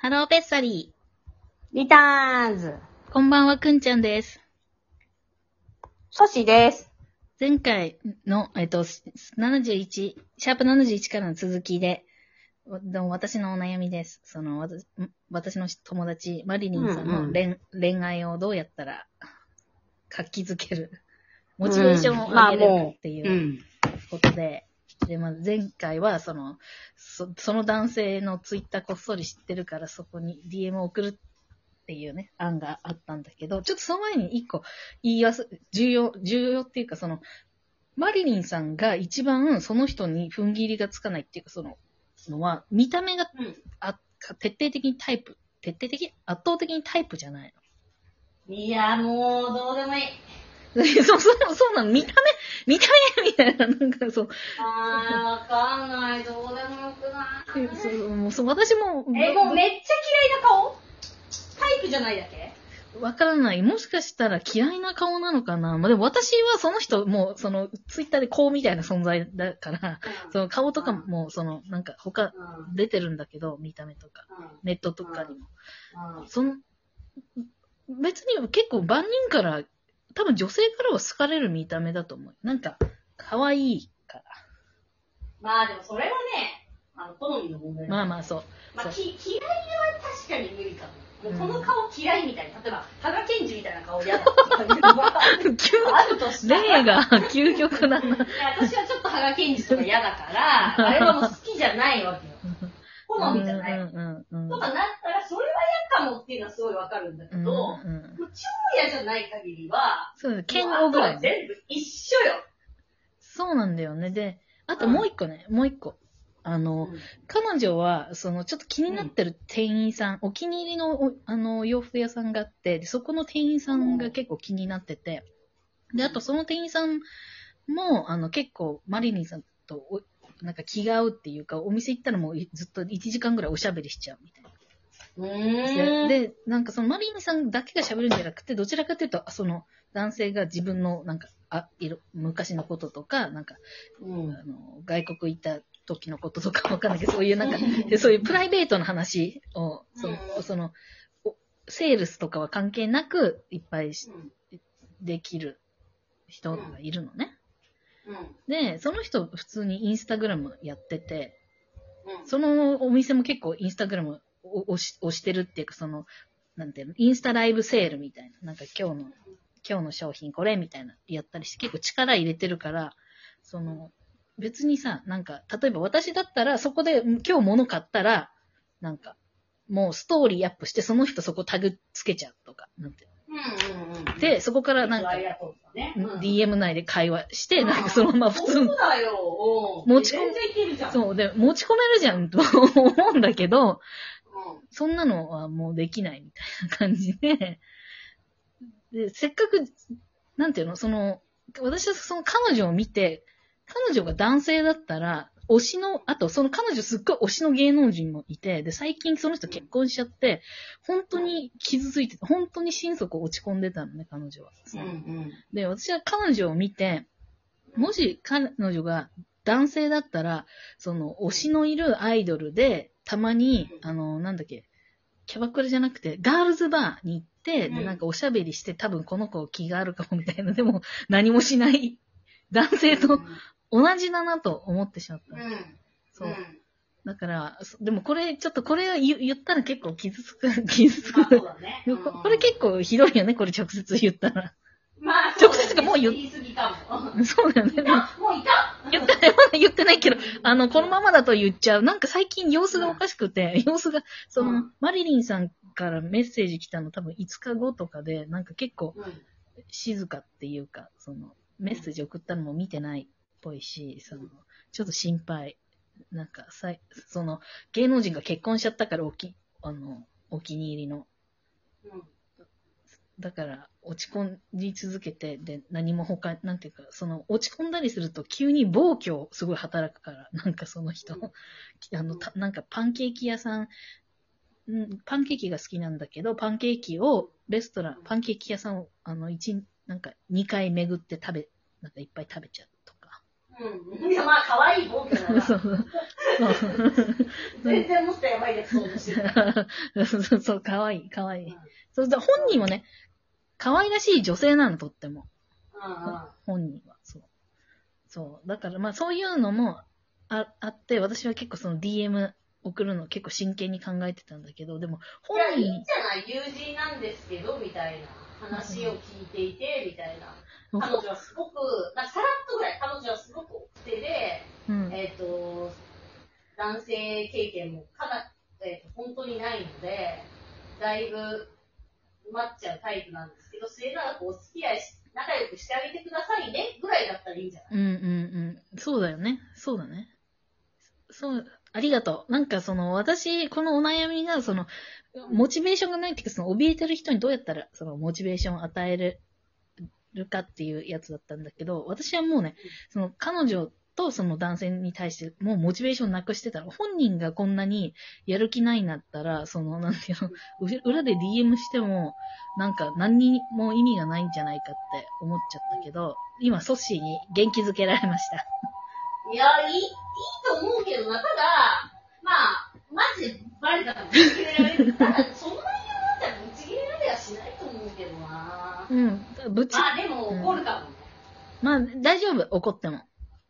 ハローペッサリリターンズ。ー。こんばんは、くんちゃんです。ソシです。前回の、えっと、71、シャープ71からの続きで、わでも私のお悩みです。その、わ私の友達、マリリンさんうんうんの恋,、恋愛をどうやったら活気づける、モチベーションを上げれるっていううんことで、で、まあ、前回は、その、そその男性のツイッターこっそり知ってるから、そこに DM を送るっていうね、案があったんだけど、ちょっとその前に一個言い忘れ、重要、重要っていうか、その、マリリンさんが一番その人に踏ん切りがつかないっていうか、その、のは、見た目がうん。あ徹底的にタイプ、徹底的圧倒的にタイプじゃないいや、もう、どうでもいい。の。そう、そう、そうなの。見た目、見た目みたいな、なんかそう、あー、わかんない。どうでもよくない。そうもうそう私も、え、もうめっちゃ嫌いな顔？タイプじゃないだけ？わからない。もしかしたら嫌いな顔なのかな？まあ、でも私はその人、もう、その、ツイッターでこうみたいな存在だから、その顔とかも、その、なんか他、うん。出てるんだけど、見た目とか、うん。ネットとかにも。うん。その、別に結構万人から、多分女性からは好かれる見た目だと思う。なんか、可愛いから。まあでもそれはね、あの、好みの問題だまあまあそう。まあ、そうき嫌いは確かに無理かも。もうこの顔嫌いみたいな、例えば、羽賀健二みたいな顔嫌だっていうのはあるとしたら。例が究極だな。いや私はちょっと羽賀健二とか嫌だから、あれはもう好きじゃないわけよ。好みじゃない。うんうんうんとかなったら、それは嫌かもっていうのはすごいわかるんだけうん。ど、うんうんもう超嫌じゃない限りは、そう、剣豪ぐらい。全部一緒よ。そうなんだよね。で、あともう一個ね、もう一個。あの、彼女は、その、ちょっと気になってる店員さん、お気に入りの、おあの、洋服屋さんがあって、でそこの店員さんが結構気になってて、で、あとその店員さんも、あの、結構、マリリンさんとお、なんか気が合うっていうか、お店行ったらもうずっと1時間ぐらいおしゃべりしちゃうみたいな。で、でなんかそのマリリンさんだけが喋るんじゃなくて、どちらかというと、その男性が自分のなんか、あ、いろ、昔のこととか、なんか、うんあの、外国行った時のこととかわかんないけど、そういうなんか、でそういうプライベートな話を、その、うんその、おセールスとかは関係なく、いっぱいしできる人がいるのね。うん。うん。で、その人普通にインスタグラムやってて、うん。そのお店も結構インスタグラムを押し押してるっていうか、その、なんていうの、インスタライブセールみたいな、なんか今日の、今日の商品これみたいなやったりして、結構力入れてるから、その、別にさ、なんか、例えば私だったら、そこでん今日物買ったら、なんか、もうストーリーアップして、その人そこタグつけちゃうとか、なんて。うんうんうん。で、そこからなんか DM 内で会話して、なんかそのまま普通そうだよ。うん持ち込全然いけるじゃん。そう、で、持ち込めるじゃんと思うんだけど、うん。そんなのはもうできないみたいな感じで、で、せっかく、なんていうの、その、私はその彼女を見て、彼女が男性だったら、推しの、あとその彼女すっごい推しの芸能人もいて、で、最近その人結婚しちゃって、本当に傷ついてて、本当に心底落ち込んでたのね、彼女は。うんうん。で、私は彼女を見て、もし彼女が男性だったら、その推しのいるアイドルで、たまに、あの、なんだっけ、キャバクラじゃなくて、ガールズバーに行って、なんかおしゃべりして、多分この子気があるかもみたいな、でも何もしない男性と同じだなと思ってしまった。うん。そううん。だから、そでもこれ、ちょっとこれを言言ったら結構傷つく、傷つまあそうく。だね。ここれ結構ひどいよね、これ直接言ったら。まあ、直接かもう言う言い過ぎかも。そうだよね。もういた言ってない、ま だ言ってないけど、あの、このままだと言っちゃう。なんか最近様子がおかしくて、様子が、その、うんマリリンさんからメッセージ来たの多分5日後とかで、なんか結構うん。静かっていうか、その、メッセージ送ったのも見てないっぽいし、その、ちょっと心配。なんか、さい、その、芸能人が結婚しちゃったからおき、あの、お気に入りの。うん。だから、落ち込み続けて、で、何も他、なんていうか、その、落ち込んだりすると急に暴挙すごい働くから、なんかその人、あの、たなんかパンケーキ屋さん、んパンケーキが好きなんだけど、パンケーキを、レストラン、パンケーキ屋さんを、あの、一、なんか、二回巡って食べ、なんかいっぱい食べちゃうとか。うんうん。いや、まあ、可愛いボンだな。そうそう。全然もっとやばいやつ想像してる。そうそうそう、かわいい、かわいい。そうだ本人もね、可愛らしい女性なの、とっても。うん本人は。そう。そう。だから、まあそういうのもああって、私は結構その DM 送るの結構真剣に考えてたんだけど、でも本いや、いい人んじゃない？友人なんですけど、みたいな話を聞いていて、みたいな。彼女はすごく、なさらっとぐらい、彼女はすごく奥手で、うん、えっ、と、男性経験もかな、えーと、本当にないので、だいぶ待っちゃうタイプなんですけど、末永くお付き合いし、仲良くしてあげてくださいね、ぐらいだったらいいんじゃない？うんうんうん。そうだよね。そうだね。そう、ありがとう。なんかその、私、このお悩みが、その、モチベーションがないっていうか、その、怯えてる人にどうやったら、その、モチベーションを与える、るかっていうやつだったんだけど、私はもうね、その、彼女とその男性に対して、もうモチベーションなくしてたら、本人がこんなにやる気ないんだったら、その、なんていうの、う裏で DM しても、なんか何にも意味がないんじゃないかって思っちゃったけど、今、ソッシーに元気づけられました。いや、いい、いいと思うけどな、ただ、まあ、マジでバレたらぶち切れられる。ただ、その内容だったらぶち切れられはしないと思うけどな。うん。ぶち、まあ、でも怒るかもね。まあ、大丈夫、怒っても。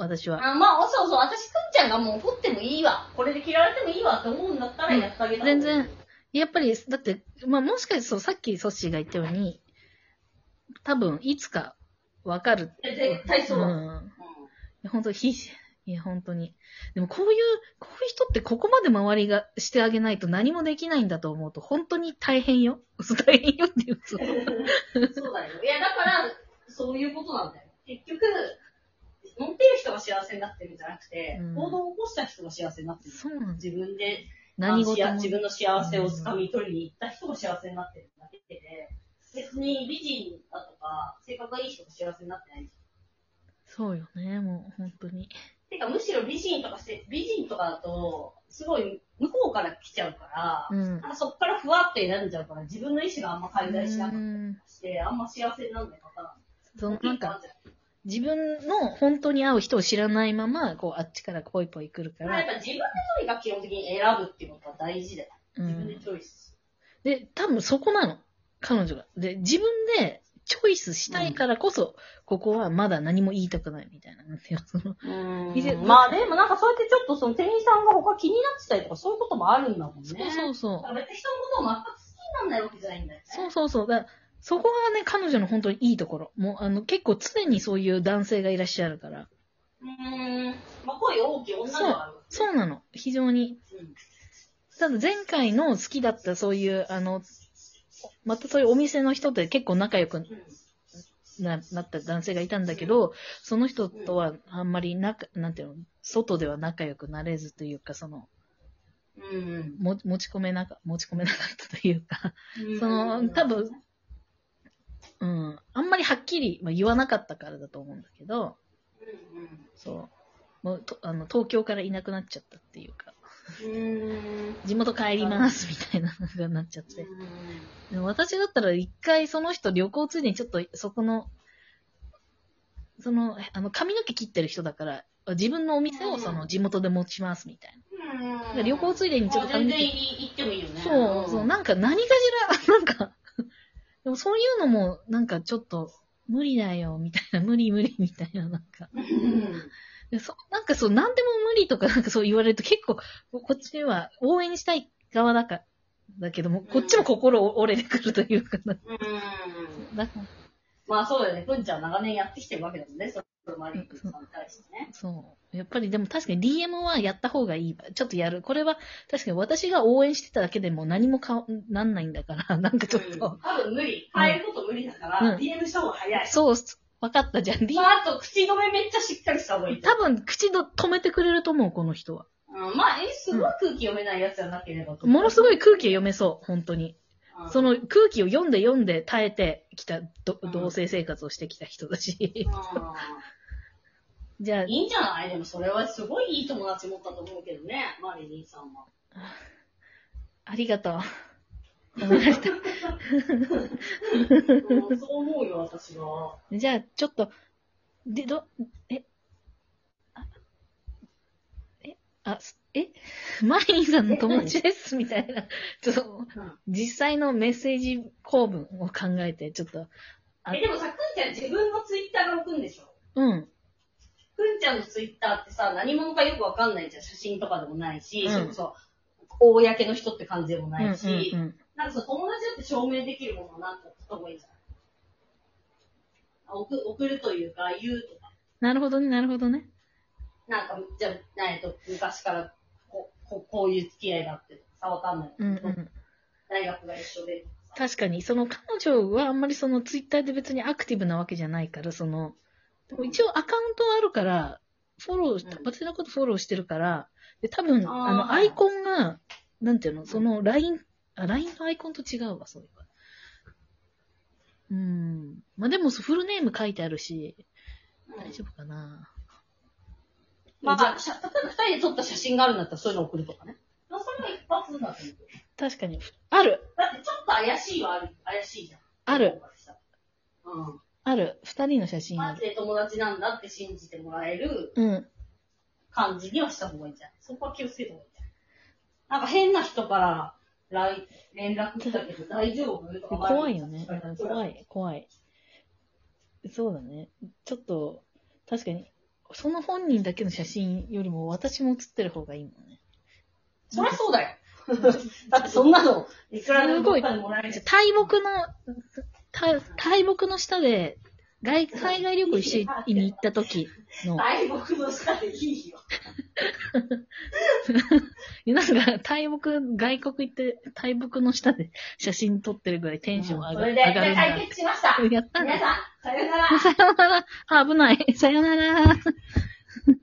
私は。あまあ、そうそう、私、くんちゃんがもう怒ってもいいわ。これで嫌われてもいいわって思うんだったらやってあげた全然。やっぱり、だって、まあもしかしてそう、さっきソッシーが言ったように、多分、いつかわかる。絶対そうだ。うんん。本当ひ、いや、本当に。でも、こういう、こういう人ってここまで周りがしてあげないと何もできないんだと思うと、本当に大変よ。嘘 大変よって言うと。そうだよ。いや、だから、そういうことなんだよ。結局、乗ってる人が幸せになってるんじゃなくて、うん行動を起こした人が幸せになってる。そうなん。自分で何事も。自分の幸せをつかみ取りに行った人が幸せになってるだけで、別に美人だとか、性格がいい人が幸せになってない。そうよね、もう、本当に。てか、むしろ美人とかして、美人とかだと、すごい向こうから来ちゃうから、うんかそっからふわって選んじゃうから、自分の意思があんま介在しなかっして、あんま幸せにならない方なんそのなんか、自分の本当に会う人を知らないまま、こう、あっちからポイポイ来るからまあやっ。ぱ自分でとにかく基本的に選ぶっていうことは大事だよ。うん。自分でチョイス。で、多分そこなの。彼女が。で、自分でチョイスしたいからこそ、ここはまだ何も言いたくないみたいな。うのその以前まあでもなんかそうやってちょっとその店員さんが他気になってたりとかそういうこともあるんだもんね。そうそうそうだか。ら別に人のことを全く好きにならないわけじゃないんだよね。そうそうそう。だそこがね、彼女の本当にいいところ。もう、あの、結構常にそういう男性がいらっしゃるから。うーん。まあ声大きい女ではある。そうなの。非常に。うん。ただ前回の好きだったそういう、あの、またそういうお店の人って結構仲良くうん。ななった男性がいたんだけど、その人とはあんまり仲、なんていうの、外では仲良くなれずというか、その、うん。も持ち込めなか、持ち込めなかったというか、うんその、多分、うん、あんまりはっきり、まあ、言わなかったからだと思うんだけど、そう、もうとあの東京からいなくなっちゃったっていうか、うん。うん。地元帰りますみたいなのがなっちゃって。でも私だったら一回その人旅行ついでにちょっとそこの、その、あの髪の毛切ってる人だから、自分のお店をその地元で持ちますみたいな。うん。旅行ついでにちょっと髪の毛全然行ってもいいよね。そう、そう、なんか何かしら、なんか、でもそういうのも、なんかちょっと、無理だよ、みたいな、無理無理みたいな、なんか。そなんかそう、なんでも無理とか、なんかそう言われると結構、こっちは応援したい側だから、だけども、こっちも心折れてくるというか、なうん。だからまあそうだよね。くんちゃん長年やってきてるわけだもんね。それマリックさんに対してね。そう。やっぱりでも確かに DM はやった方がいいわ。ちょっとやる。これは確かに私が応援してただけでも何もかなんないんだから、なんかちょっと。多分無理。変えること無理だから、うん DM した方が早い。そう、わかったじゃん。DM まあ、あと口止めめっちゃしっかりした方がいい。多分口ど止めてくれると思う、この人は。うん、まあ、え、すごい空気読めないやつじゃなければと。ものすごい空気が読めそう、本当に。うんその空気を読んで読んで耐えてきた、同性生活をしてきた人だし。うじゃあん、いいんじゃない？でもそれはすごいいい友達持ったと思うけどね、マリリンさんは。ありがとう。そう思うよ、私は。じゃあ、ちょっと、で、ど、え、あ、すえ？マリンさんの友達ですみたいな。ちょっと、うん実際のメッセージ構文を考えて、ちょっと、あえ、でもさ、くんちゃん自分のツイッターが置くんでしょ？うん。くんちゃんのツイッターってさ、何者かよくわかんないじゃん。写真とかでもないし、うんそれこそ、公の人って感じでもうんないし、うんうん。なんかその友達だって証明できるものをなんか送った方がいいんじゃないあ送送るというか、言うとか。なるほどね、なるほどね。なんか、じゃあ、えっと、昔からこここういう付き合いがあってさ、わかんないけど、うんうん。大学が一緒でさ。確かに、その彼女はあんまりそのツイッターで別にアクティブなわけじゃないから、その、でも一応アカウントはあるから、フォローし、うん私のことフォローしてるから、で、多分、あの、アイコンが、なんていうの、その LINE、あ、LINE のアイコンと違うわ、そういえば。うん。まあ、でも、フルネーム書いてあるし、うん大丈夫かな。まあ、例えば二人で撮った写真があるんだったらそういうの送るとかね。まあ、それは一発だと思う。確かに。あるだってちょっと怪しいはある、怪しいじゃん。ある。うん。ある。二人の写真ある。マジで友達なんだって信じてもらえるうん。感じにはした方がいいんじゃない？そこは気をつけた方がいいんじゃない？なんか変な人から来連絡来たけど大丈夫？とか怖いよね。い。怖い、怖い。そうだね。ちょっと、確かに、その本人だけの写真よりも私も写ってる方がいいもんね。そりゃそうだよ。だってそんなの、いくらでもすごいどっかでもらえるじゃ大木の、た大木の下で、外、海外旅行一緒に行った時の、大木の下でいいよ。なんか大木、外国行って大木の下で写真撮ってるぐらいテンション上が,、それで、解。決しました。やったね。皆さん、さよなら。さよなら。あ、危ない。さよなら。